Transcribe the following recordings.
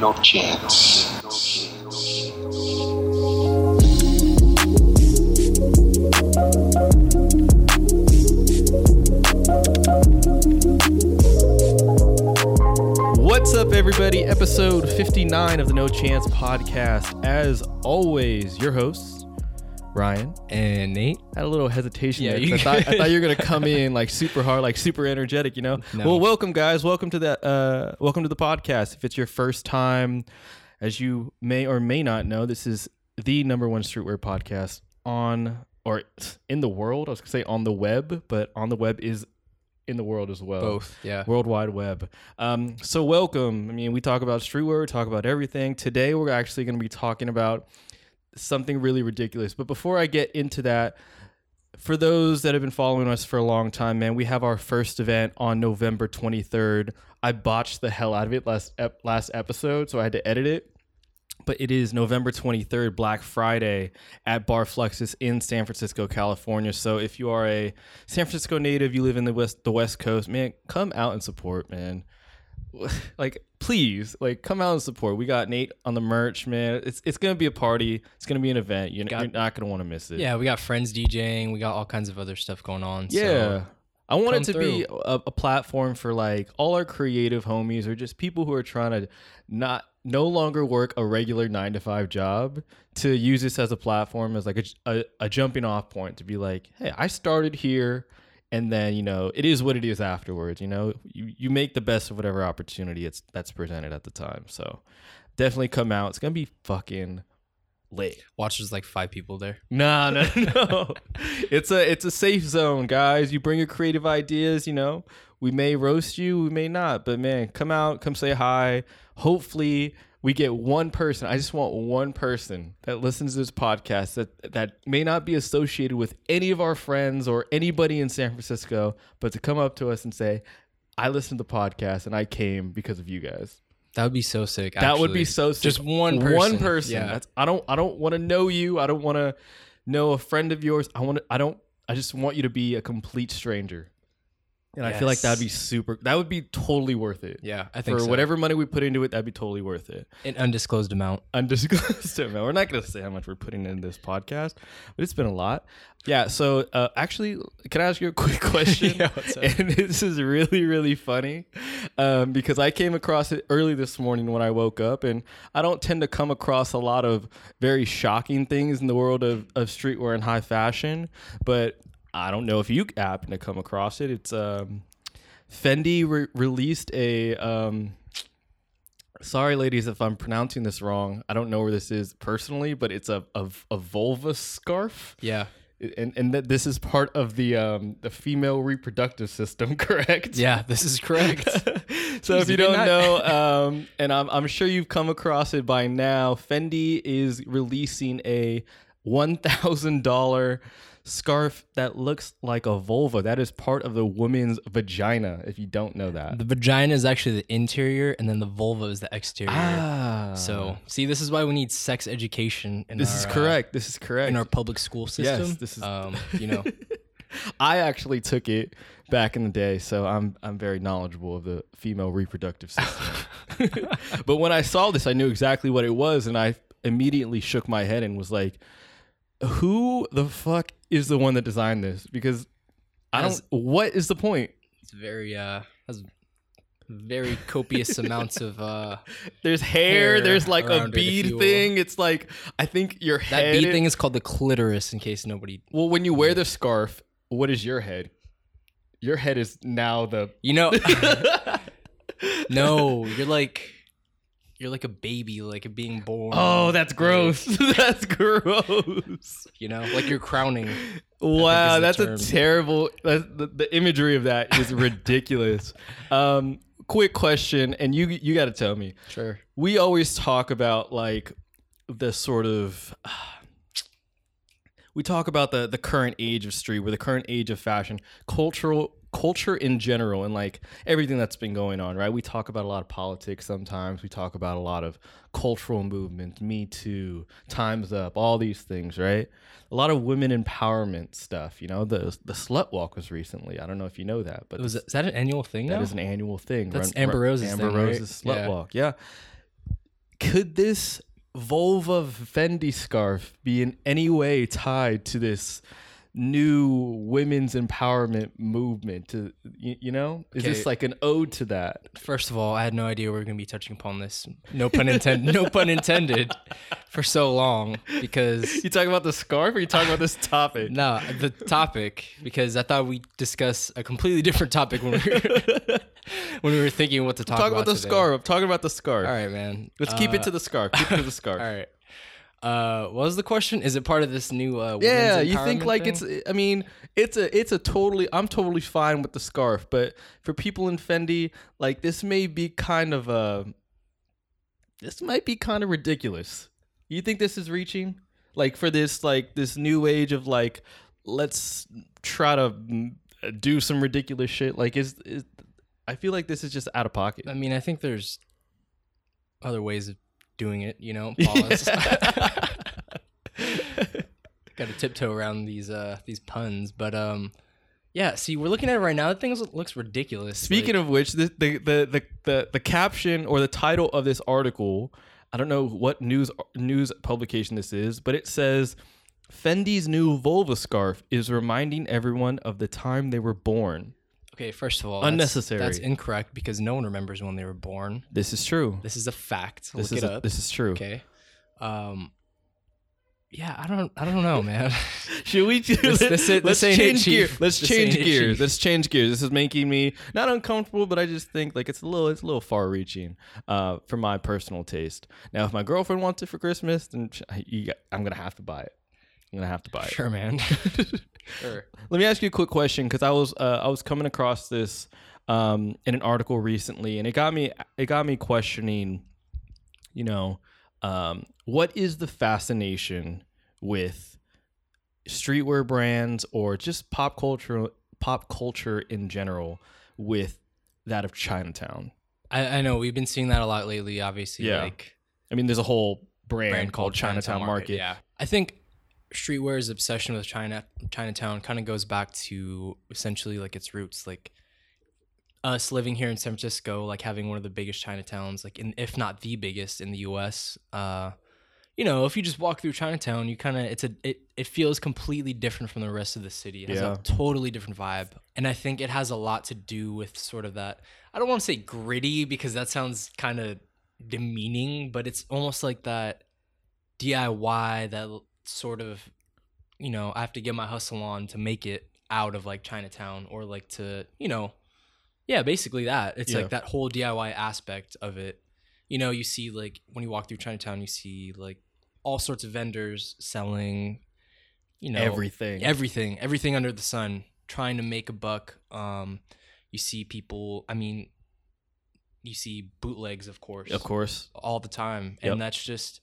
no chance. What's up, everybody? Episode 59 of the No Chance podcast. As always, your hosts, Ryan. And Nate, I Had a little hesitation Yeah, there. I, thought, I thought you were gonna come in like super hard, like super energetic, you know. No. Well, welcome guys. Welcome to the uh, welcome to the podcast. If it's your first time, as you may or may not know, this is the number one streetwear podcast on or in the world. I was gonna say on the web, but on the web is in the world as well. both, yeah. World Wide Web. Um, so welcome. I mean, we talk about streetwear, we talk about everything. Today, we're actually going to be talking about something really ridiculous. But before I get into that, for those that have been following us for a long time, man, we have our first event on November 23rd. I botched the hell out of it last ep- last episode, so I had to edit it. But it is November 23rd, Black Friday at Bar Fluxus in San Francisco, California. So if you are a San Francisco native, you live in the west the West Coast, man, come out and support, man. Like, please, like, come out and support. We got Nate on the merch, man. It's it's gonna be a party. It's gonna be an event. You're, Got- you're not gonna want to miss it. Yeah, we got friends DJing. We got all kinds of other stuff going on. Yeah. So, I want it to be a, a platform for like all our creative homies or just people who are trying to not no longer work a regular nine to five job to use this as a platform as like a, a, a jumping off point to be like, hey, I started here and then, you know, it is what it is afterwards. You know, you, you make the best of whatever opportunity it's that's presented at the time. So definitely come out. It's gonna be fucking lit. watch there's like five people there. No, no, no. it's a it's a safe zone, guys. You bring your creative ideas, you know. We may roast you, we may not, but man, come out, come say hi. Hopefully, we get one person. I just want one person that listens to this podcast that that may not be associated with any of our friends or anybody in San Francisco, but to come up to us and say, "I listened to the podcast and I came because of you guys." That would be so sick. That would be so sick. Just one person. One person. person. Yeah. That's I don't I don't want to know you. I don't want to know a friend of yours. I want I don't I just want you to be a complete stranger. And I feel like that'd be super that would be totally worth it. Yeah, I think For so. whatever money we put into it, that'd be totally worth it. an undisclosed amount. Undisclosed amount. We're not going to say how much we're putting in this podcast, but it's been a lot. Yeah. So, uh, actually, can I ask you a quick question? Yeah? And this is really, really funny um, because I came across it early this morning when I woke up, and I don't tend to come across a lot of very shocking things in the world of, of streetwear and high fashion, but I don't know if you happen to come across it. It's um, Fendi re- released a. Um, Sorry, ladies, if I'm pronouncing this wrong. I don't know where this is personally, but it's a a, a vulva scarf, Yeah. and and that this is part of the um the female reproductive system, correct? Yeah, this is correct. so if you you don't not- know, um, and I'm I'm sure you've come across it by now, Fendi is releasing a one thousand dollar scarf that looks like a vulva. That is part of the woman's vagina. If you don't know that. the vagina is actually the interior, and then the vulva is the exterior. Ah, So, see, this is why we need sex education. In This our, is uh, correct. this is correct. in our public school system. this is- um, you know, I actually took it back in the day, so I'm I'm very knowledgeable of the female reproductive system. but when I saw this, I knew exactly what it was, and I immediately shook my head and was like, "Who the fuck is the one that designed this?" Because I don't. What is the point? it's very uh, has very copious amounts of uh, There's hair. Hair there's like a around it, if bead will. thing. It's like I think your head. that head. bead thing is called the clitoris. In case nobody, well, when you wear the scarf, what is your head? Your head is now the you know, no, you're like. You're like a baby, like being born. Oh, that's gross. that's gross. You know, like you're crowning. Wow, that's term. a terrible. That's, the, the imagery of that is ridiculous. um, quick question, and you you got to tell me. Sure. We always talk about like the sort of. we talk about the the current age of street, where the current age of fashion, cultural culture in general, and like everything that's been going on. Right? We talk about a lot of politics. Sometimes we talk about a lot of cultural movements, Me Too, Times Up, all these things. Right? A lot of women empowerment stuff. You know, the the slut walk was recently. I don't know if you know that, but Was is that an annual thing that now? is an annual thing. That's Run- Amber Rose's Amber thing, right? Slut Yeah. walk. Yeah. could this vulva Fendi scarf be in any way tied to this new women's empowerment movement? To you, you know, is Okay. this like an ode to that? First of all, I had no idea we were going to be touching upon this. No pun intended. no pun intended. For so long, because You talking about the scarf, or you talking about this topic? no, the topic. Because I thought we discuss a completely different topic when we were when we were thinking what to talk, about. Talk about the today. scarf. I'm talking about the scarf. All right, man. Let's keep it Uh, to the scarf. Keep it to the scarf. All right. Uh, what was the question? Is it part of this new? Uh, Yeah, you think like thing? it's I mean, it's a it's a totally I'm totally fine with the scarf, but for people in Fendi, like this may be kind of a this might be kind of ridiculous. You think this is reaching? Like for this like this new age of like let's try to mm, do some ridiculous shit. Like is, is I feel like this is just out of pocket. I mean, I think there's other ways of doing it. You know, pause. Got to tiptoe around these uh these puns, but um, yeah. See, we're looking at it right now. The thing looks ridiculous. Speaking of which, the, the the the the the caption or the title of this article, I don't know what news news publication this is, but it says Fendi's new vulva scarf is reminding everyone of the time they were born. Okay, first of all, Unnecessary. That's, incorrect because no one remembers when they were born. This is true. This is a fact. This Look is it a- up. this is true. okay. Um. Yeah, I don't. I don't know, man. Should we? This- this ain't- let's this ain't it, change gears. Chief. Let's This change gears. Let's change gears. This is making me not uncomfortable, but I just think like it's a little, it's a little far-reaching uh, for my personal taste. Now, if my girlfriend wants it for Christmas, then you got, I'm gonna have to buy it. I'm gonna have to buy it. sure, man. sure. Let me ask you a quick question because I was uh, I was coming across this um, in an article recently, and it got me it got me questioning. You know, um, what is the fascination with streetwear brands or just pop culture pop culture in general with that of Chinatown? I, I know we've been seeing that a lot lately. Obviously, Yeah. like I mean, there's a whole brand, brand called Chinatown, Market. Yeah, I think streetwear's obsession with China Chinatown kind of goes back to essentially like its roots, like us living here in San Francisco, like having one of the biggest Chinatowns, like in, if not the biggest in the U.S. Uh, you know, if you just walk through Chinatown, you kind of it's a it it feels completely different from the rest of the city. It has Yeah. a totally different vibe, and I think it has a lot to do with sort of that. I don't want to say gritty because that sounds kind of demeaning, but it's almost like that DIY that sort of, you know, I have to get my hustle on to make it out of like Chinatown or like to, you know, yeah, basically that. It's Yeah. like that whole DIY aspect of it. You know, you see like when you walk through Chinatown, you see like all sorts of vendors selling, you know, Everything. everything, everything under the sun, trying to make a buck. Um, you see people. I mean, you see bootlegs, of course, of course. all the time, Yep. and that's just,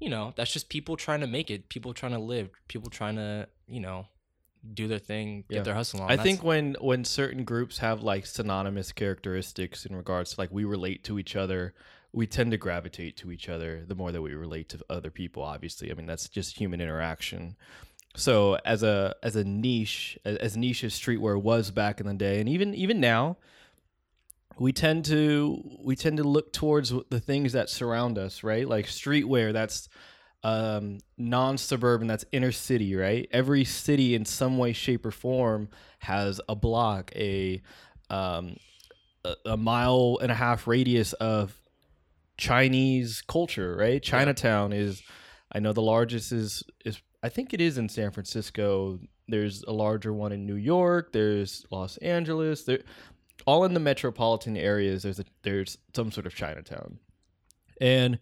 you know, that's just people trying to make it, people trying to live, people trying to, you know, do their thing, get Yeah. their hustle on. I That's- think when when certain groups have like synonymous characteristics in regards to like we relate to each other, we tend to gravitate to each other the more that we relate to other people. Obviously, I mean that's just human interaction. So as a as a niche, as, as niche as streetwear was back in the day, and even even now, we tend to we tend to look towards the things that surround us, right? Like streetwear, that's um, non-suburban, that's inner city, right? Every city in some way, shape, or form has a block, a um, a, mile and a half radius of Chinese culture, right? Chinatown is, I know the largest is is I think it is in San Francisco. There's a larger one in New York. There's Los Angeles. There, all in the metropolitan areas. There's a there's some sort of Chinatown, and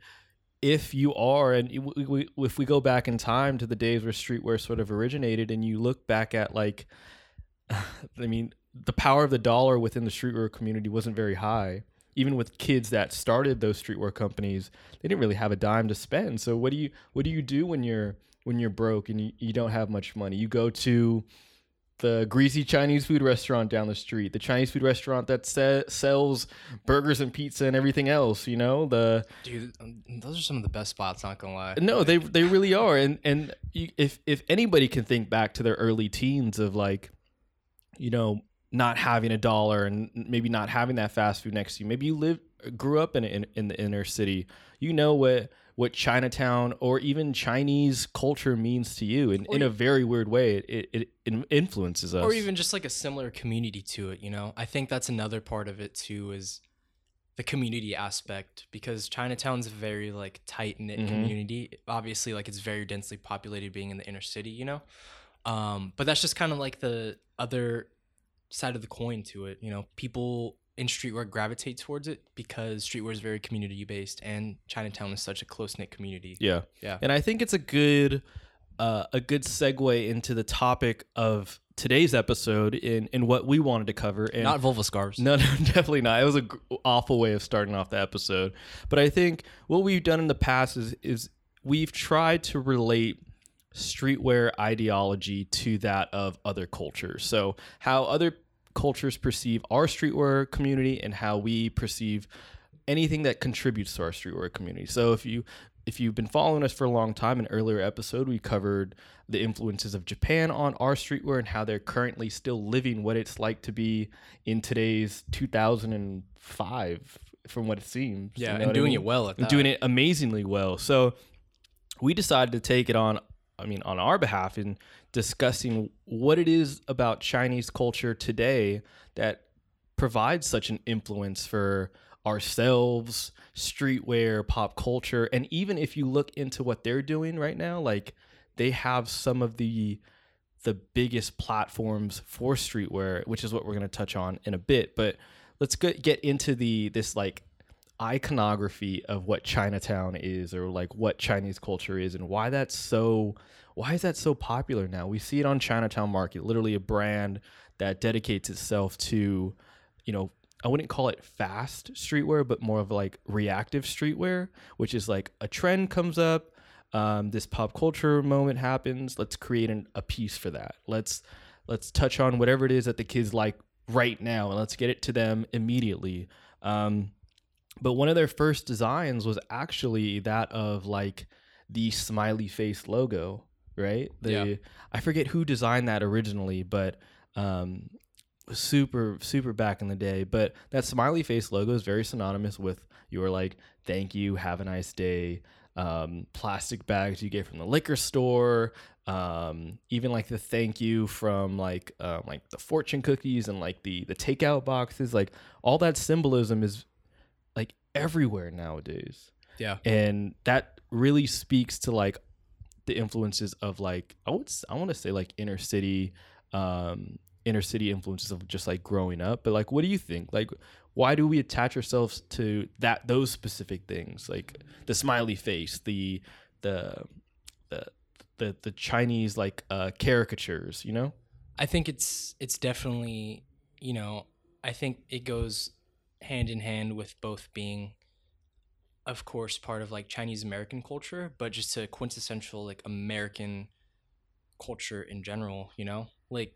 if you are, and we, we, if we go back in time to the days where streetwear sort of originated, and you look back at like, I mean, the power of the dollar within the streetwear community wasn't very high. Even with kids that started those streetwear companies, they didn't really have a dime to spend. So what do you what do you do when you're when you're broke and you, you don't have much money? You go to the greasy Chinese food restaurant down the street, the Chinese food restaurant that se- sells burgers and pizza and everything else. You know the dude, um, those are some of the best spots. Not gonna lie. no, they they really are. And and you, if if anybody can think back to their early teens of like, you know, not having a dollar and maybe not having that fast food next to you, maybe you live grew up in, in in the inner city, you know what what Chinatown or even Chinese culture means to you, and in a very weird way, it, it, it influences us. or even just like a similar community to it you know? I think that's another part of it too is the community aspect because chinatown's a very like tight knit Mhm. community. Obviously like it's very densely populated being in the inner city you know? Um but that's just kind of like the other side of the coin to it you know? People in streetwear gravitate towards it because streetwear is very community based and chinatown is such a close-knit community Yeah. Yeah. And I think it's a good uh, a good segue into the topic of today's episode in in what we wanted to cover and not vulva scarves no, no, definitely not. It was a g- awful way of starting off the episode. But I think what we've done in the past is is we've tried to relate streetwear ideology to that of other cultures. So how other cultures perceive our streetwear community and how we perceive anything that contributes to our streetwear community. So if you if you've been following us for a long time, in an earlier episode we covered the influences of Japan on our streetwear and how they're currently still living what it's like to be in today's 2005 from what it seems. You yeah know and what I doing mean? it well at doing it amazingly well. So we decided to take it on I mean on our behalf in discussing what it is about Chinese culture today that provides such an influence for ourselves, streetwear, pop culture, and even if you look into what they're doing right now, like they have some of the the biggest platforms for streetwear, which is what we're going to touch on in a bit. But let's get get into the this like iconography of what Chinatown is or like what Chinese culture is and why that's so why is that so popular now? We see it on Chinatown Market, literally a brand that dedicates itself to, you know, I wouldn't call it fast streetwear, but more of like reactive streetwear, which is like a trend comes up, um, this pop culture moment happens. Let's create an, a piece for that. Let's let's touch on whatever it is that the kids like right now, and let's get it to them immediately. Um, but one of their first designs was actually that of like the smiley face logo, right? The, Yeah. I forget who designed that originally, but um, super super back in the day. But that smiley face logo is very synonymous with your like thank you, have a nice day, um, plastic bags you get from the liquor store, um, even like the thank you from like um, like the fortune cookies and like the the takeout boxes, like all that symbolism is everywhere nowadays. Yeah. And that really speaks to like the influences of like I would I want to say like inner city um inner city influences of just like growing up. But like what do you think? Like why do we attach ourselves to that those specific things? Like the smiley face the the the the, the Chinese like uh caricatures you know? I think it's it's definitely you know I think it goes hand in hand with both being of course part of like Chinese American culture but just a quintessential like American culture in general you know? Like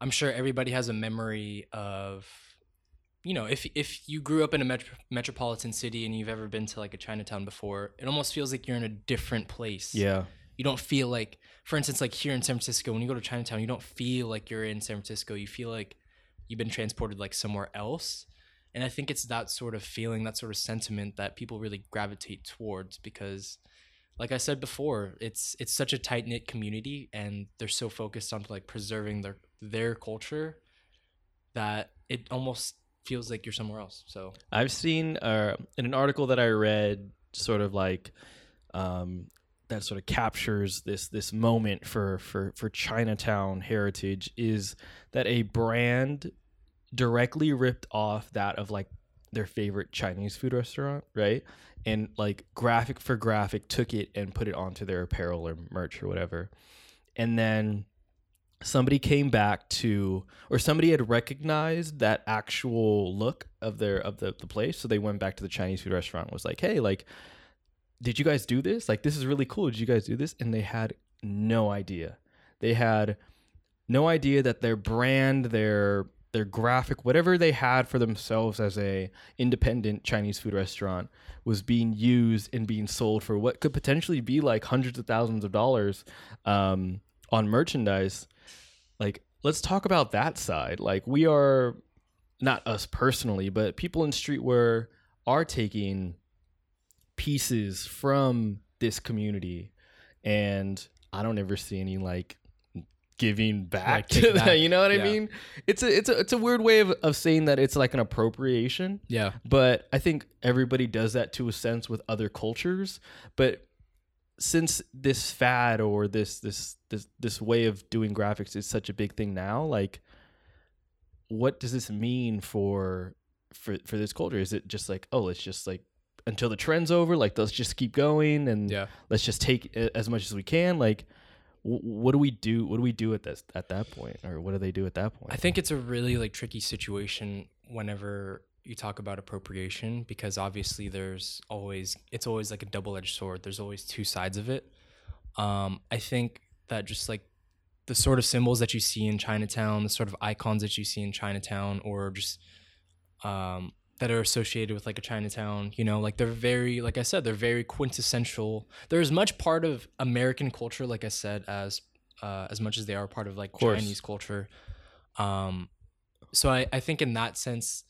I'm sure everybody has a memory of you know if if you grew up in a metro- metropolitan city and you've ever been to like a Chinatown before it almost feels like you're in a different place. Yeah. You don't feel like for instance like here in san francisco when you go to chinatown you don't feel like you're in san francisco. You feel like you've been transported like somewhere else and i think it's that sort of feeling that sort of sentiment that people really gravitate towards because like i said before it's it's such a tight knit community and they're so focused on like preserving their their culture that it almost feels like you're somewhere else so. I've seen uh, in an article that I read, sort of like um, that sort of captures this this moment for for for Chinatown heritage is that a brand directly ripped off that of like their favorite Chinese food restaurant, right? And like graphic for graphic took it and put it onto their apparel or merch or whatever. And then somebody came back to or somebody had recognized that actual look of their of the, the place. So they went back to the chinese food restaurant was like hey like did you guys do this? Like this is really cool. Did you guys do this? And they had no idea. They had no idea that their brand their their graphic whatever they had for themselves as a independent chinese food restaurant was being used and being sold for what could potentially be like hundreds of thousands of dollars um, on merchandise. Like let's talk about that side. Like we are not us personally but people in streetwear are taking pieces from this community. And I don't ever see any like giving back Like, to that. back. You know what I mean? It's a it's a it's a weird way of, of saying that it's like an appropriation. Yeah. But I think everybody does that to a sense with other cultures. But since this fad or this this this this way of doing graphics is such a big thing now, like what does this mean for for for this culture? Is it just like, oh, let's just like until the trend's over, like let's just keep going and Yeah. let's just take as much as we can like what do we do what do we do at this at that point or what do they do at that point I think it's a really like tricky situation whenever you talk about appropriation because obviously there's always it's always like a double-edged sword. There's always two sides of it. Um, I think that just like the sort of symbols that you see in Chinatown, the sort of icons that you see in Chinatown, or just um, that are associated with like a Chinatown, you know, like they're very, like I said, they're very quintessential. They're as much part of American culture, like I said, as uh, as much as they are part of like course. Chinese culture. Um, so I, I think in that sense,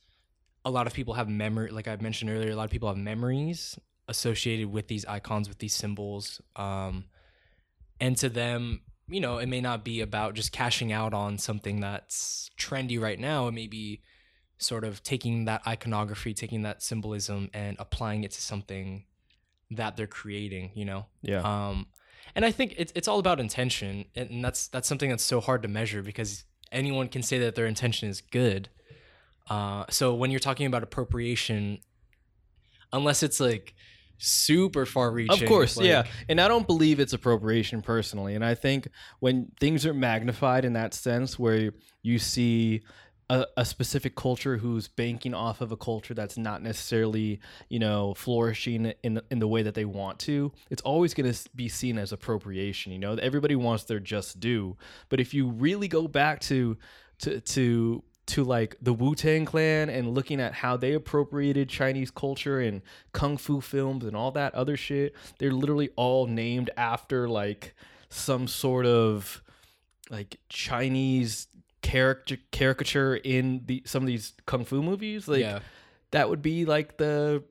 a lot of people have memory, like I mentioned earlier, a lot of people have memories associated with these icons, with these symbols. Um, and to them, you know, it may not be about just cashing out on something that's trendy right now. It may be sort of taking that iconography, taking that symbolism, and applying it to something that they're creating. You know, yeah um, and I think it's it's all about intention, and that's that's something that's so hard to measure because anyone can say that their intention is good. Uh, so when you're talking about appropriation, unless it's like super far reaching, Of course, like- yeah. And I don't believe it's appropriation personally. And I think when things are magnified in that sense, where you see a, a specific culture who's banking off of a culture that's not necessarily, you know, flourishing in in the way that they want to, it's always going to be seen as appropriation. You know, everybody wants their just due. But if you really go back to to to to like the Wu Tang Clan and looking at how they appropriated Chinese culture and kung fu films and all that other shit. They're literally all named after like some sort of like Chinese character caricature in the some of these kung fu movies. Like yeah, that would be like the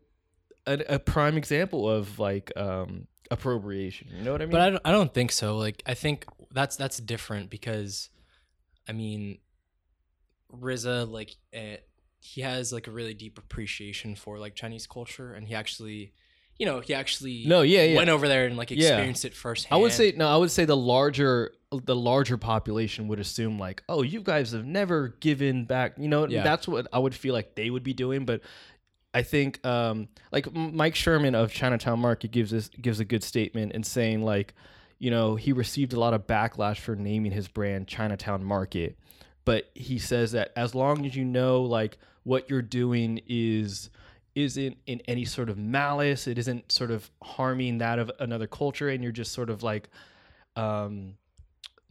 a, a prime example of like um appropriation. You know what I mean? but I don't, I don't think so. Like I think that's that's different because, I mean, RZA like eh, he has like a really deep appreciation for like Chinese culture, and he actually, you know, he actually no, yeah, yeah. went over there and like Yeah. experienced it firsthand. I would say no. I would say the larger the larger population would assume like, oh, you guys have never given back. You know, Yeah. that's what I would feel like they would be doing. But I think um, like Mike Cherman of Chinatown Market gives this gives a good statement in saying like, you know, he received a lot of backlash for naming his brand Chinatown Market, but he says that as long as you know like what you're doing is isn't in any sort of malice it isn't sort of harming that of another culture and you're just sort of like um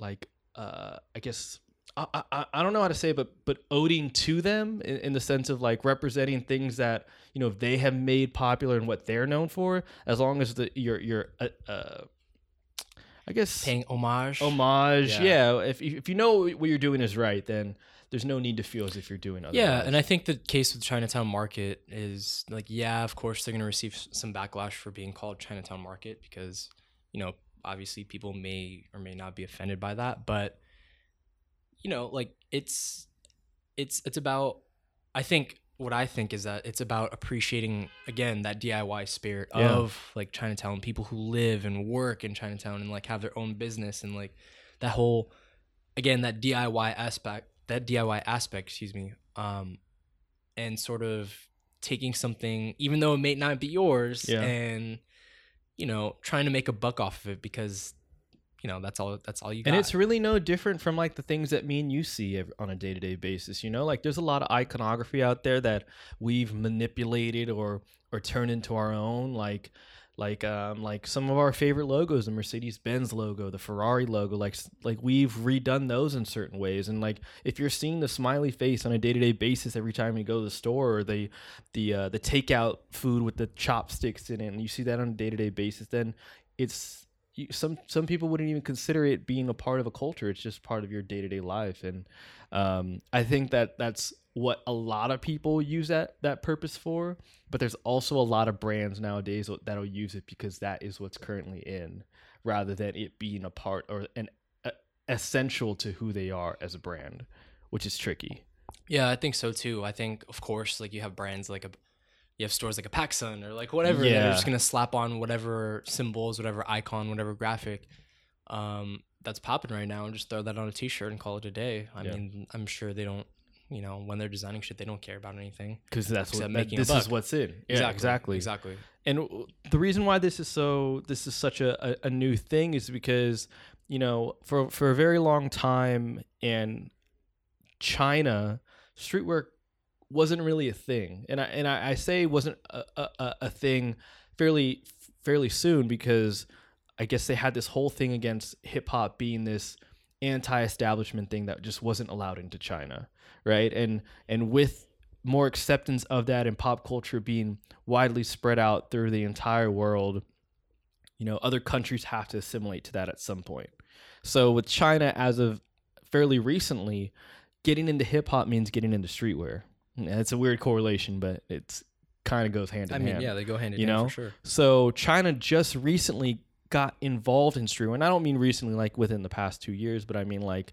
like uh i guess I, I, I don't know how to say it, but but owing to them in, in the sense of like representing things that you know they have made popular and what they're known for as long as the you're you're uh, uh i guess paying homage. homage Yeah. yeah, if, you- if you know what you're doing is right then there's no need to feel as if you're doing otherwise Yeah, and I think the case with Chinatown Market is like, yeah, of course they're gonna receive some backlash for being called Chinatown Market because, you know, obviously people may or may not be offended by that, but you know, like it's it's it's about I think what I think is that it's about appreciating again that DIY spirit Yeah. of like Chinatown, people who live and work in Chinatown and like have their own business and like that whole again that DIY aspect that DIY aspect, excuse me, um, and sort of taking something, even though it may not be yours, Yeah. and you know, trying to make a buck off of it because you know that's all that's all you got. And it's really no different from like the things that me and you see on a day to day basis. You know, like there's a lot of iconography out there that we've manipulated or or turned into our own. Like like um like some of our favorite logos, the Mercedes Benz logo, the Ferrari logo. Like like we've redone those in certain ways. And like if you're seeing the smiley face on a day to day basis every time you go to the store, or the the uh, the takeout food with the chopsticks in it, and you see that on a day to day basis, then it's you, some some people wouldn't even consider it being a part of a culture. It's just part of your day to day life, and um, I think that that's what a lot of people use that that purpose for, but there's also a lot of brands nowadays that'll use it because that is what's currently in, rather than it being a part or an a, essential to who they are as a brand, which is tricky. Yeah, I think so too. I think, of course, like you have brands like a, you have stores like a PacSun or like whatever. Yeah. They're just gonna slap on whatever symbols, whatever icon, whatever graphic, um, that's popping right now, and just throw that on a T-shirt and call it a day. I yeah. mean, I'm sure they don't you know, when they're designing shit, they don't care about anything. Because that's what that, this is what's in. Yeah, exactly, exactly, exactly. And the reason why this is so this is such a, a, a new thing is because you know for for a very long time in China, streetwear wasn't really a thing, and I and I, I say wasn't a, a, a thing fairly fairly soon because I guess they had this whole thing against hip hop being this anti-establishment thing that just wasn't allowed into China, right? And and with more acceptance of that and pop culture being widely spread out through the entire world, you know, other countries have to assimilate to that at some point. So with China as of fairly recently, getting into hip hop means getting into streetwear. It's a weird correlation, but it's kind of goes hand in hand. I mean, yeah, they go hand in you hand know? for sure. So China just recently got involved in streetwear, and I don't mean recently, like within the past two years, but I mean like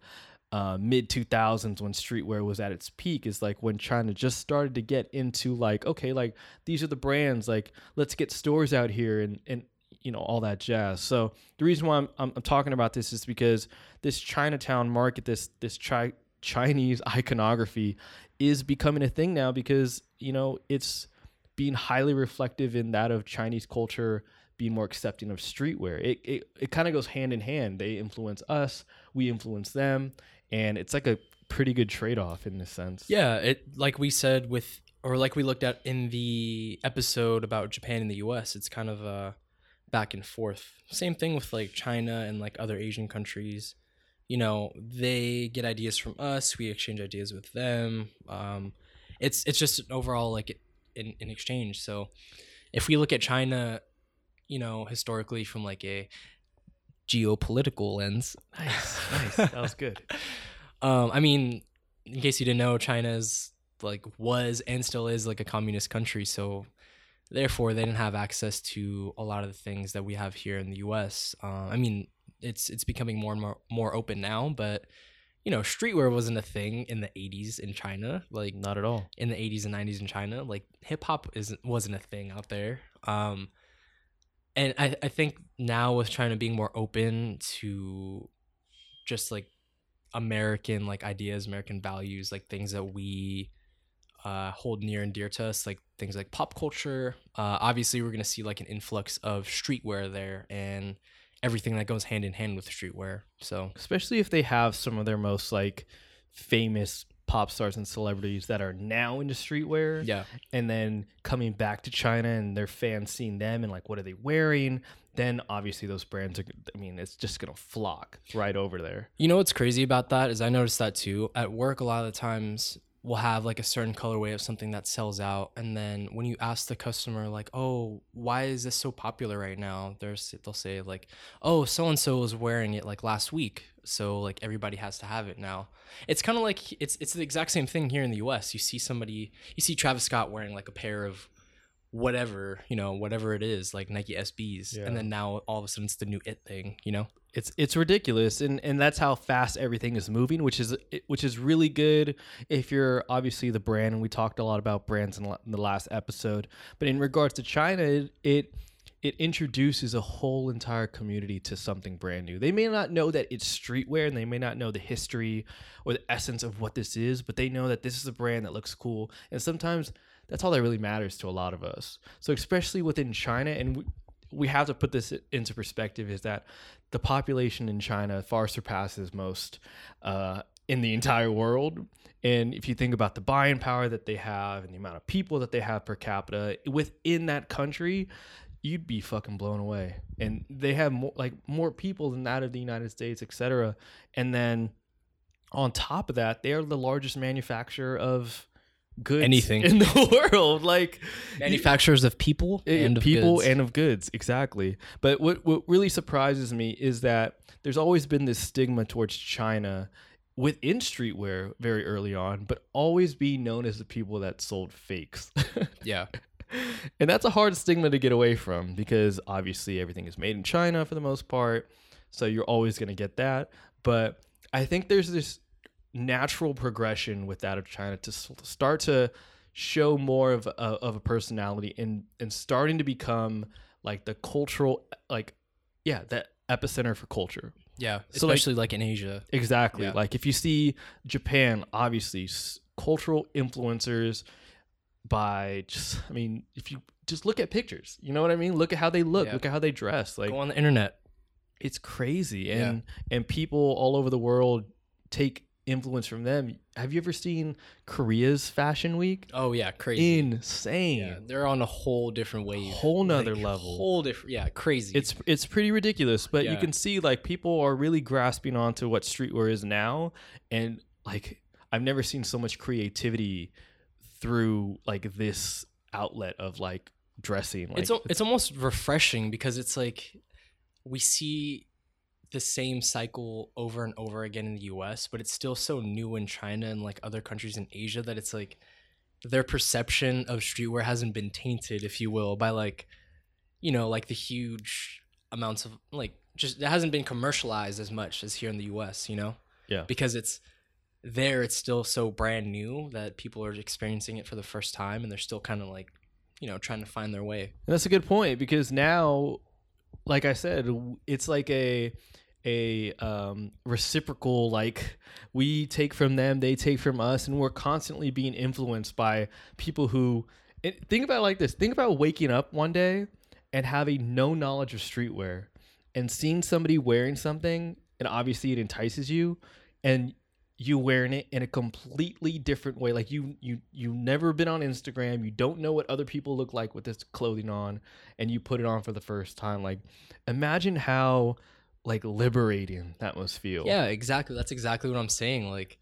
uh, mid 2000s when streetwear was at its peak is like when China just started to get into like okay like these are the brands like let's get stores out here and and you know all that jazz. So the reason why I'm, I'm, I'm talking about this is because this Chinatown market, this this chi- Chinese iconography, is becoming a thing now because you know it's being highly reflective in that of Chinese culture be more accepting of streetwear. It it, it kind of goes hand in hand. They influence us, we influence them, and it's like a pretty good trade off in this sense. Yeah, it like we said with or like we looked at in the episode about Japan and the US, it's kind of a back and forth. Same thing with like China and like other Asian countries. You know, they get ideas from us, we exchange ideas with them. Um, it's it's just overall like in, in exchange. So if we look at China you know, historically from like a geopolitical lens. Nice, nice. That was good. um, I mean, in case you didn't know, China's like was and still is like a communist country, so therefore they didn't have access to a lot of the things that we have here in the U.S. Uh, I mean, it's it's becoming more and more more open now, but you know, streetwear wasn't a thing in the 80s in China. Like not at all. In the 80s and 90s in China, like hip hop isn't wasn't a thing out there. Um, and I, I think now with China being more open to just like American like ideas, American values, like things that we uh, hold near and dear to us, like things like pop culture. Uh, obviously, we're gonna see like an influx of streetwear there and everything that goes hand in hand with streetwear. So especially if they have some of their most like famous pop stars and celebrities that are now into streetwear. Yeah. And then coming back to China and their fans seeing them and like, what are they wearing? Then obviously those brands are, I mean, it's just going to flock right over there. You know what's crazy about that is I noticed that too. At work, a lot of the times we'll have like a certain colorway of something that sells out. And then when you ask the customer, like, oh, why is this so popular right now? There's, they'll say, like, oh, so and so was wearing it like last week so like everybody has to have it now. It's kind of like it's it's the exact same thing here in the us you see somebody you see travis scott wearing like a pair of whatever you know whatever it is like nike sbs yeah. and then now all of a sudden it's the new it thing you know? It's it's ridiculous and and that's how fast everything is moving which is which is really good if you're obviously the brand and we talked a lot about brands in the last episode. But in regards to china it, it it introduces a whole entire community to something brand new. They may not know that it's streetwear and they may not know the history or the essence of what this is, but they know that this is a brand that looks cool. And sometimes that's all that really matters to a lot of us. So, especially within China, and we, we have to put this into perspective is that the population in China far surpasses most uh, in the entire world. And if you think about the buying power that they have and the amount of people that they have per capita within that country, you'd be fucking blown away. And they have more like more people than that of the United States, etc. And then on top of that, they are the largest manufacturer of goods anything in the world like manufacturers of people eh, and of people goods. and of goods exactly but what what really surprises me is that there's always been this stigma towards china within streetwear very early on, but always being known as the people that sold fakes. Yeah. And that's a hard stigma to get away from because obviously everything is made in China for the most part. So you're always going to get that. But I think there's this natural progression with that of China to start to show more of a, of a personality and and starting to become like the cultural like yeah that epicenter for culture Yeah. So, like- Especially like, in Asia. Exactly. Yeah. Like if you see Japan, obviously s- cultural influencers by just I mean, if you just look at pictures, you know what I mean? Look at how they look, Yeah. look at how they dress. Like Go on the internet. it's crazy and and people all over the world take influence from them. Have you ever seen Korea's fashion week? Oh yeah, crazy. Insane. yeah, they're on a whole different wave. Whole nother Like, level. Whole different. Yeah, crazy. It's it's pretty ridiculous, but you can see like people are really grasping onto what streetwear is now, and like I've never seen so much creativity through like this outlet of like dressing. Like it's al- it's almost refreshing because it's like we see the same cycle over and over again in the US, but it's still so new in China and like other countries in Asia that it's like their perception of streetwear hasn't been tainted, if you will, by like you know, like the huge amounts of like just it hasn't been commercialized as much as here in the US, you know? Yeah. Because it's there it's still so brand new that people are experiencing it for the first time and they're still kind of like you know trying to find their way And that's a good point because now, like I said, it's like a a um, reciprocal like we take from them, they take from us, and we're constantly being influenced by people who. Think about like this: think about waking up one day and having no knowledge of streetwear, and seeing somebody wearing something, and obviously it entices you, and you wearing it in a completely different way like you you you never been on Instagram you don't know what other people look like with this clothing on and you put it on for the first time like imagine how like liberating that must feel Yeah, exactly. That's exactly what I'm saying. Like,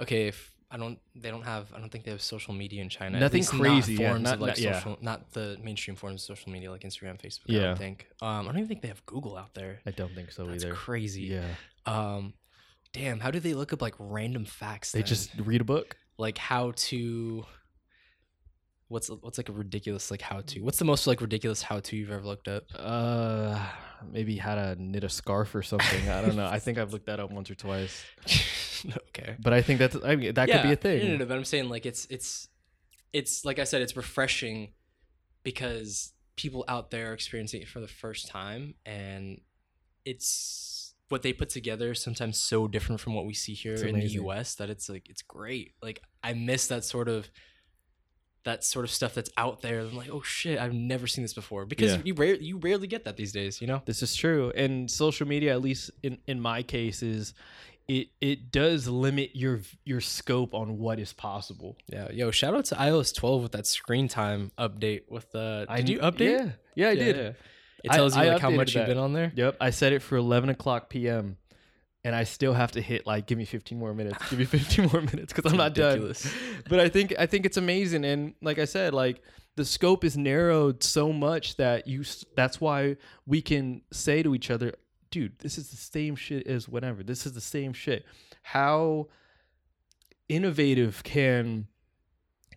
okay, if I don't, they don't have, I don't think they have social media in China. Nothing crazy, Not yeah, not- of like not- yeah. social, not the mainstream forms of social media like Instagram, Facebook. I Yeah. don't think. Um, I don't even think they have Google out there. I don't think so That's either crazy. yeah Um, damn, how do they look up like random facts? they then? just read a book like how to. What's what's like a ridiculous like how to? What's the most like ridiculous how to you've ever looked up? uh maybe how to knit a scarf or something i don't know i think i've looked that up once or twice okay. but i think that's i mean that could be a thing No, no, no, but I'm saying like it's it's it's like I said, it's refreshing because people out there are experiencing it for the first time and it's what they put together is sometimes so different from what we see here in the. US that it's like it's great. Like I miss that sort of that sort of stuff that's out there. I'm like, oh shit, I've never seen this before because Yeah. you rare you rarely get that these days. You know? This is true. And social media, at least in, in my case, is it it does limit your your scope on what is possible. Yeah. Yo, shout out to iOS 12 with that screen time update. With the did you update? Yeah, yeah, I did. It I- tells you I like how much you've been on there. Yep, I set it for eleven o'clock p.m. And I still have to hit like, give me fifteen more minutes. Give me fifteen more minutes because I'm not ridiculous. done. But I think I think it's amazing, and like I said, like the scope is narrowed so much that you. That's why we can say to each other, "Dude, this is the same shit as whatever. This is the same shit." How innovative can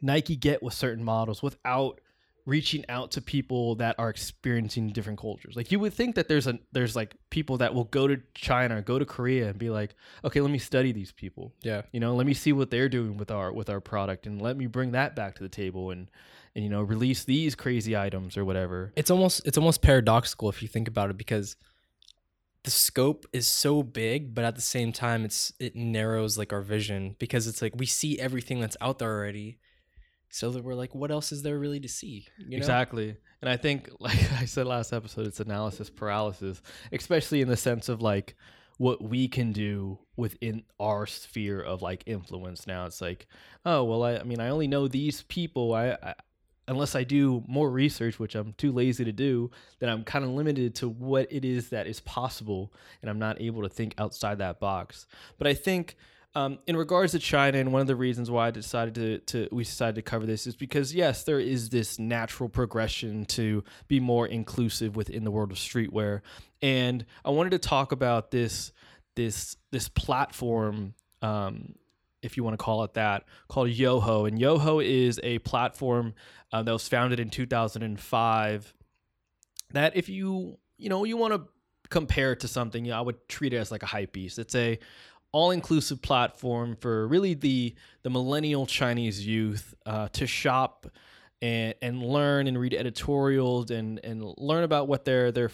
Nike get with certain models without reaching out to people that are experiencing different cultures. Like you would think that there's a there's like people that will go to China, go to Korea and be like, "Okay, let me study these people." Yeah. You know, let me see what they're doing with our with our product and let me bring that back to the table and and you know, release these crazy items or whatever. It's almost it's almost paradoxical if you think about it because the scope is so big, but at the same time it's it narrows like our vision because it's like we see everything that's out there already. So that we're like, what else is there really to see? You know? Exactly. And I think, like I said last episode, it's analysis paralysis, especially in the sense of like what we can do within our sphere of like influence. Now it's like, oh, well, I, I mean, I only know these people. I, I, unless I do more research, which I'm too lazy to do, then I'm kind of limited to what it is that is possible. And I'm not able to think outside that box. But I think um, in regards to China, and one of the reasons why I decided to, to we decided to cover this is because yes, there is this natural progression to be more inclusive within the world of streetwear, and I wanted to talk about this this this platform um, if you want to call it that, called Yoho. And Yoho is a platform uh, that was founded in 2005. That if you you know you want to compare it to something, I would treat it as like a hype beast. It's a all-inclusive platform for really the the millennial Chinese youth uh, to shop and and learn and read editorials and and learn about what their their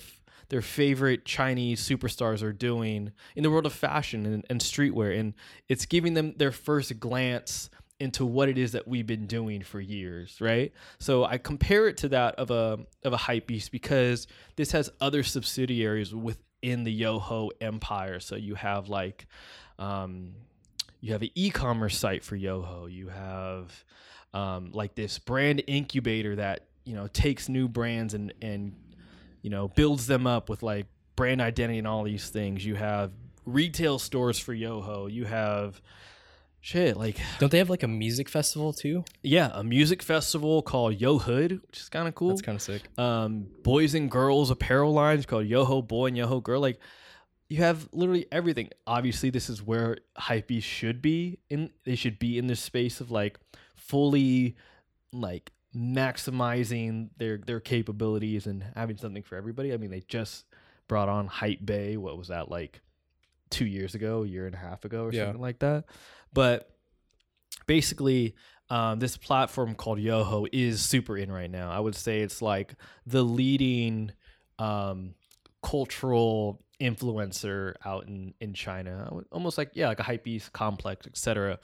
their favorite Chinese superstars are doing in the world of fashion and, and streetwear, and it's giving them their first glance into what it is that we've been doing for years, right? So I compare it to that of a of a hype beast because this has other subsidiaries within the Yoho empire. So you have like um, you have an e-commerce site for Yoho. You have um, like this brand incubator that you know takes new brands and and you know builds them up with like brand identity and all these things. You have retail stores for Yoho. You have shit like Don't they have like a music festival too? yeah, a music festival called YOHOOD, which is kind of cool. That's kind of sick. um, boys and girls apparel lines called Yoho Boy and Yoho Girl. Like you have literally everything. Obviously, this is where hypebeast should be in. They should be in this space of like fully like maximizing their their capabilities and having something for everybody. I mean, they just brought on Hypebae. What was that like? Two years ago, a year and a half ago, or Yeah. something like that. But basically, um, this platform called Yoho is super in right now. I would say it's like the leading um, cultural influencer out in in China, almost like yeah, like a hypebeast complex, etc.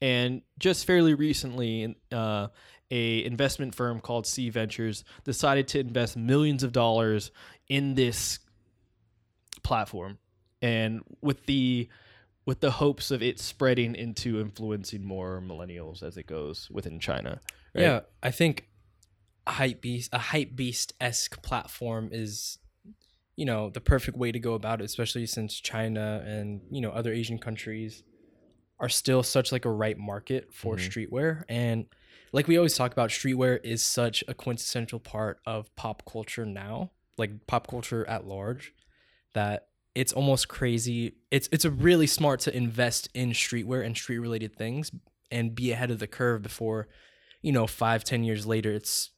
And just fairly recently, uh, a investment firm called C Ventures decided to invest millions of dollars in this platform, and with the with the hopes of it spreading into influencing more millennials as it goes within China. right? Yeah, I think hype beast, a hype beast esque platform is, you know, the perfect way to go about it, especially since China and you know other Asian countries are still such like a ripe market for Mhm. streetwear, and like we always talk about, streetwear is such a quintessential part of pop culture now, like pop culture at large, that it's almost crazy. It's it's a really smart to invest in streetwear and street related things and be ahead of the curve before you know, five, ten years later, it's,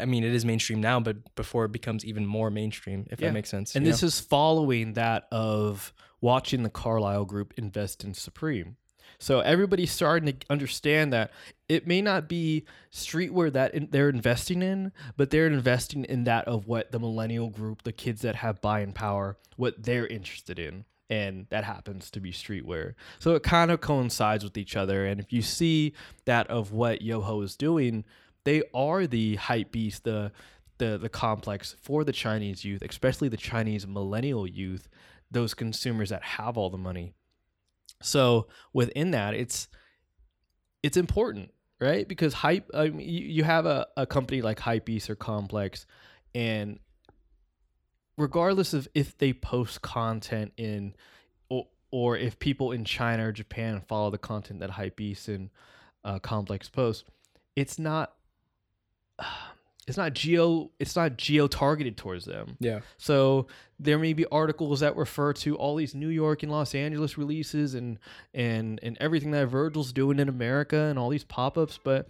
I mean, it is mainstream now, but before it becomes even more mainstream, if Yeah. that makes sense. And this know? is following that of watching the Carlyle Group invest in Supreme. So everybody's starting to understand that it may not be streetwear that in- they're investing in, but they're investing in that of what the millennial group, the kids that have buying power, what they're interested in. And that happens to be streetwear. So it kind of coincides with each other. And if you see that of what Yoho is doing, they are the hype beast, the the the complex for the Chinese youth, especially the Chinese millennial youth, those consumers that have all the money. So within that, it's it's important, right? Because hype, I mean, you, have a, a company like Hypebeast or Complex, and regardless of if they post content in or, or if people in China or Japan follow the content that Hypebeast and uh, Complex post, it's not it's not geo it's not geo targeted towards them. yeah, So there may be articles that refer to all these New York and Los Angeles releases and and and everything that Virgil's doing in America and all these pop-ups, but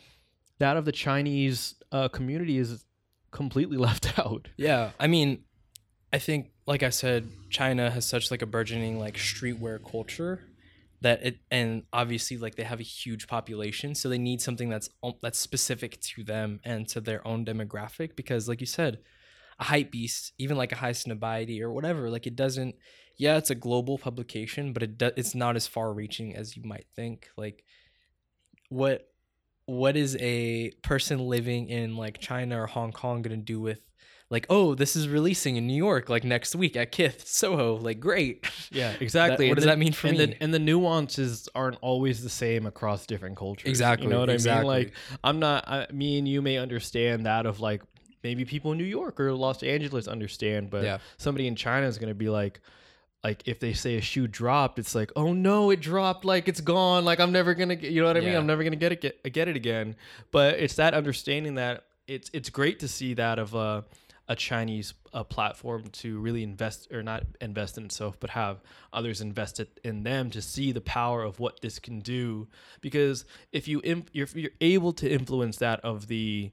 that of the Chinese uh, community is completely left out. yeah. I mean, I think, like I said, China has such like a burgeoning like streetwear culture that it, and obviously like they have a huge population, so they need something that's that's specific to them and to their own demographic. Because, like you said, a hype beast, even like a Highsnobiety or whatever, like it doesn't. Yeah, it's a global publication, but it do, it's not as far reaching as you might think. Like, what what is a person living in like China or Hong Kong gonna do with like, oh, this is releasing in New York like next week at Kith Soho? Like, great. Yeah, exactly. what And does the- that mean for and me? The, and the nuances aren't always the same across different cultures. Exactly, You know what i mean like i'm not. I, me and you may understand that of like maybe people in New York or Los Angeles understand, but Yeah. somebody in China is gonna be like. Like if they say a shoe dropped, it's like, oh no, it dropped, like it's gone, like I'm never gonna, get, you know what I mean? I'm never gonna get it, get, get it again. But it's that understanding that it's it's great to see that of uh a Chinese uh, platform to really invest or not invest in itself, but have others invest it in them to see the power of what this can do. Because if you imp- if you're able to influence that of the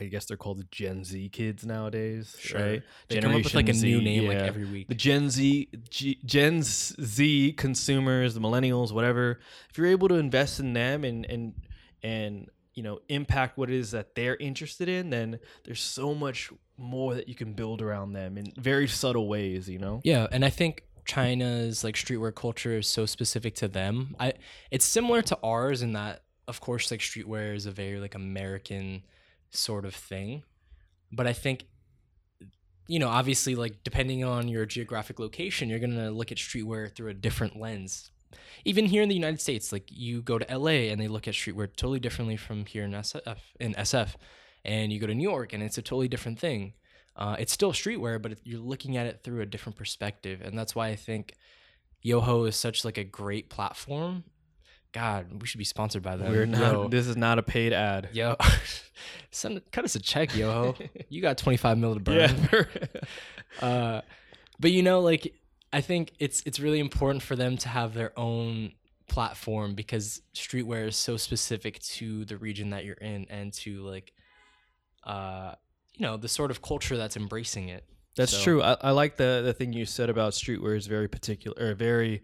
I guess they're called the Gen Z kids nowadays, right? They come up with like a Generation new Z, name like yeah. every week. the Gen Z, G, Gen Z consumers, the millennials, whatever. If you're able to invest in them and and and you know impact what it is that they're interested in, then there's so much more that you can build around them in very subtle ways. You know. Yeah, and I think China's like streetwear culture is so specific to them. I it's similar to ours in that of course like streetwear is a very like American sort of thing. But I think you know, obviously like depending on your geographic location, you're going to look at streetwear through a different lens. Even here in the United States, like you go to LA and they look at streetwear totally differently from here in SF in SF. And you go to New York and it's a totally different thing. Uh, it's still streetwear, but you're looking at it through a different perspective, and that's why I think Yoho is such like a great platform. God, we should be sponsored by them. We're not. Yo, This is not a paid ad. yo, send cut us a check, Yoho. you got 25 mil to burn. Yeah. Uh, but you know, like I think it's it's really important for them to have their own platform because streetwear is so specific to the region that you're in and to like, uh, you know, the sort of culture that's embracing it. That's So- true. I, I like the the thing you said about streetwear is very particular or very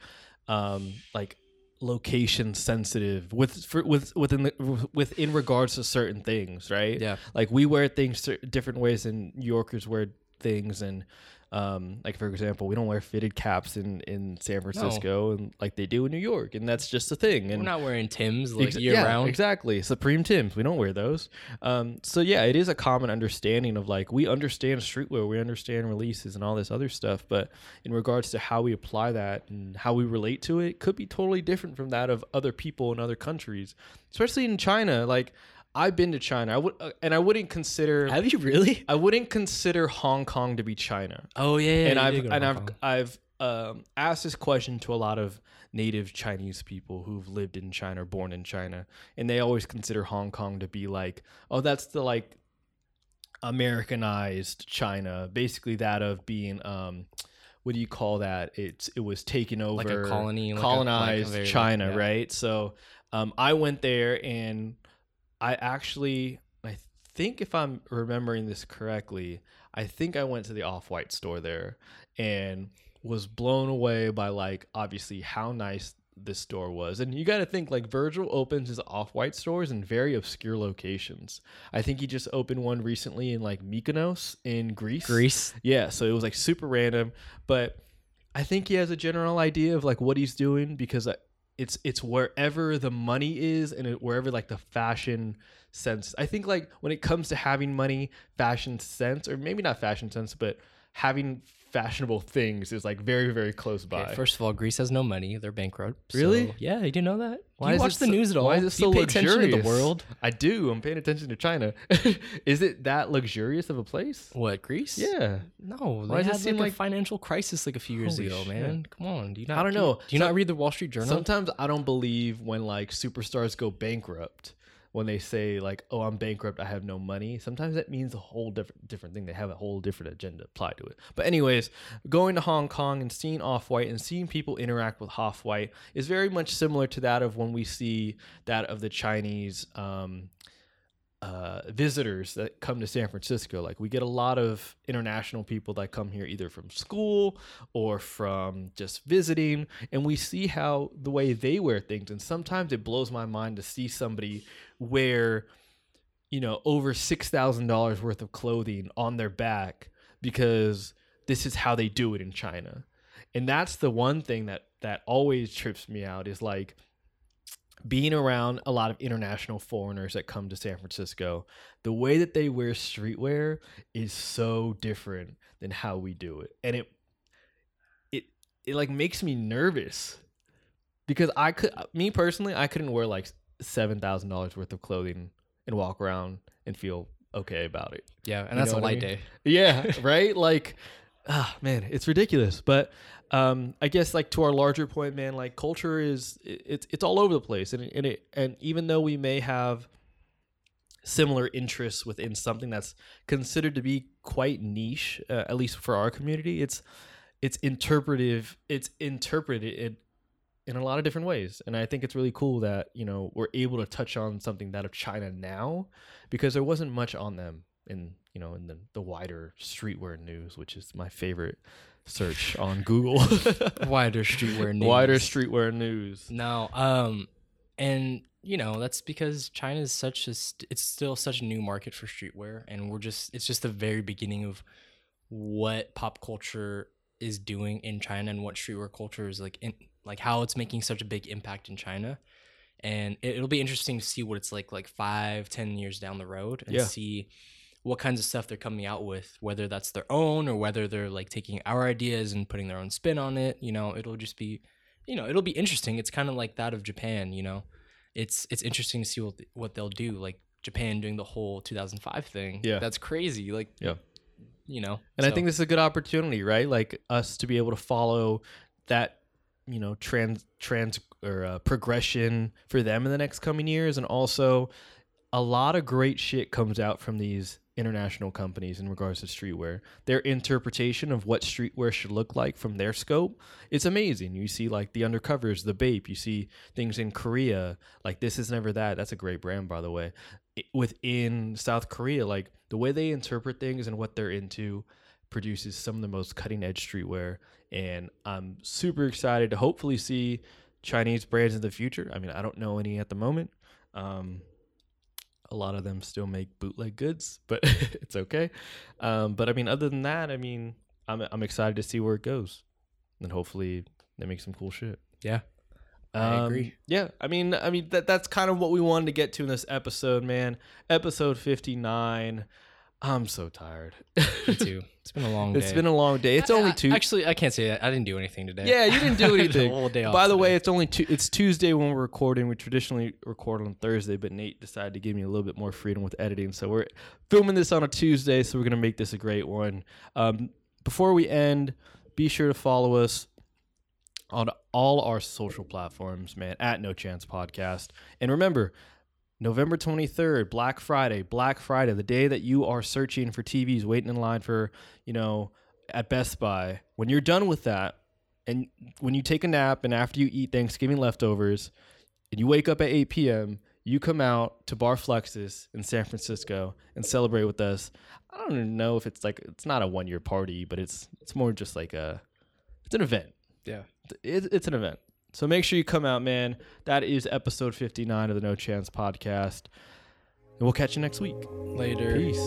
um like location sensitive with for, with within the within regards to certain things, right? Yeah. Like we wear things different ways than New Yorkers wear things and um like for example, we don't wear fitted caps in in San Francisco and like they do in New York and that's just a thing and We're not wearing Tim's like Ex- year yeah, round. Exactly. Supreme Tims. We don't wear those. Um, so yeah, it is a common understanding of like we understand streetwear, we understand releases and all this other stuff, but in regards to how we apply that and how we relate to it, could be totally different from that of other people in other countries, especially in China. Like I've been to China, I would, uh, and I wouldn't consider. Have you really? I wouldn't consider Hong Kong to be China Oh yeah, yeah and I've did go to and I've Kong. I've um, asked this question to a lot of native Chinese people who've lived in China or born in China, and they always consider Hong Kong to be like, oh, that's the like Americanized China, basically that of being um, what do you call that? It's it was taken over, Like a colony, like a- like a colonized very, China, yeah. right? So um, I went there and I actually I think if I'm remembering this correctly, I think I went to the Off White store there and was blown away by like obviously how nice this store was. And you got to think like Virgil opens his Off White stores in very obscure locations. I think he just opened one recently in like Mykonos in Greece. Greece. Yeah, so it was like super random, but I think he has a general idea of like what he's doing because I- it's it's wherever the money is and it, wherever like the fashion sense. I think like when it comes to having money, fashion sense, or maybe not fashion sense, but having fashionable things is like very very close by. Okay, first of all, Greece has no money; they're bankrupt. so- Really? yeah, you didn't know that. Why Do you watch the so- news at all? Why is it Do so you pay attention to luxurious? the world? I do. I'm paying attention to China. is it that luxurious of a place? What Greece? Yeah. No, Why they does it had seem like, like- a financial crisis like a few years ago, shit. man. Come on, do you not? I don't do you- know. Do you So- not read the Wall Street Journal? Sometimes I don't believe when like superstars go bankrupt when they say like, "Oh, I'm bankrupt. I have no money." Sometimes that means a whole different different thing. They have a whole different agenda applied to it. But anyways, going to Hong Kong and seeing Off White and seeing people interact with Off White is very much similar to that of when we see that of the Chinese. Um, uh, visitors that come to San Francisco. Like we get a lot of international people that come here either from school or from just visiting, and we see how the way they wear things. And sometimes it blows my mind to see somebody wear, you know, over six thousand dollars worth of clothing on their back because this is how they do it in China. And that's the one thing that that always trips me out is like being around a lot of international foreigners that come to San Francisco, the way that they wear streetwear is so different than how we do it. And it it it like makes me nervous because I could me personally, I couldn't wear like $7,000 worth of clothing and walk around and feel okay about it. yeah, and You that's a what I light mean? day. Yeah, right? Like ah man, it's ridiculous. But um I guess like to our larger point, man, like culture is it, it's it's all over the place and and it and even though we may have similar interests within something that's considered to be quite niche, uh, at least for our community. It's it's interpretive. It's interpreted in a lot of different ways, and I think it's really cool that you know we're able to touch on something that of China now, because there wasn't much on them in you know in the the wider streetwear news, which is my favorite search on Google. Wider streetwear news. Wider streetwear news. No, um, and you know that's because China is such a st- it's still such a new market for streetwear, and we're just it's just the very beginning of what pop culture is doing in China and what streetwear culture is like in like how it's making such a big impact in China. And it, it'll be interesting to see what it's like like five, ten years down the road and Yeah. see what kinds of stuff they're coming out with, whether that's their own or whether they're like taking our ideas and putting their own spin on it. You know, it'll just be, you know, it'll be interesting. It's kind of like that of Japan. You know, it's it's interesting to see what what they'll do. Like Japan doing the whole 2005 thing. Yeah. that's crazy. Like, Yeah. you know, And I think this is a good opportunity, right? Like us to be able to follow that, you know, trans trans or uh, progression for them in the next coming years, and also a lot of great shit comes out from these international companies in regards to streetwear. Their interpretation of what streetwear should look like from their scope, it's amazing. You see like the undercovers, the Bape, you see things in Korea, like this is never that. That's a great brand by the way. I- Within South Korea, like the way they interpret things and what they're into produces some of the most cutting edge streetwear and I'm super excited to hopefully see Chinese brands in the future. I mean, I don't know any at the moment. Um, a lot of them still make bootleg goods, but it's okay. Um, but I mean, other than that, I mean, I'm I'm excited to see where it goes, and hopefully they make some cool shit. Yeah. I Um, agree. Yeah, I mean, I mean that that's kind of what we wanted to get to in this episode, man. Episode 59. I'm so tired. Me too. It's been a long day. It's been a long day. It's only two. Actually, I can't say that. I didn't do anything today. Yeah, you didn't do anything. whole day By the way, it's only two, it's Tuesday when we're recording. We traditionally record on Thursday, but Nate decided to give me a little bit more freedom with editing, so we're filming this on a Tuesday. So we're gonna make this a great one. Um, before we end, be sure to follow us on all our social platforms, man, at No Chance Podcast. And remember, November 23rd, Black Friday, Black Friday, the day that you are searching for TVs, waiting in line for, you know, at Best Buy. When you're done with that, and when you take a nap and after you eat Thanksgiving leftovers, and you wake up at 8 p.m., you come out to Bar Fluxus in San Francisco and celebrate with us. I don't even know if it's like it's not a one year party, but it's it's more just like a it's an event yeah. it, it's an event. So make sure you come out, man. That is episode 59 of the No Chance podcast. And we'll catch you next week. Later. Peace.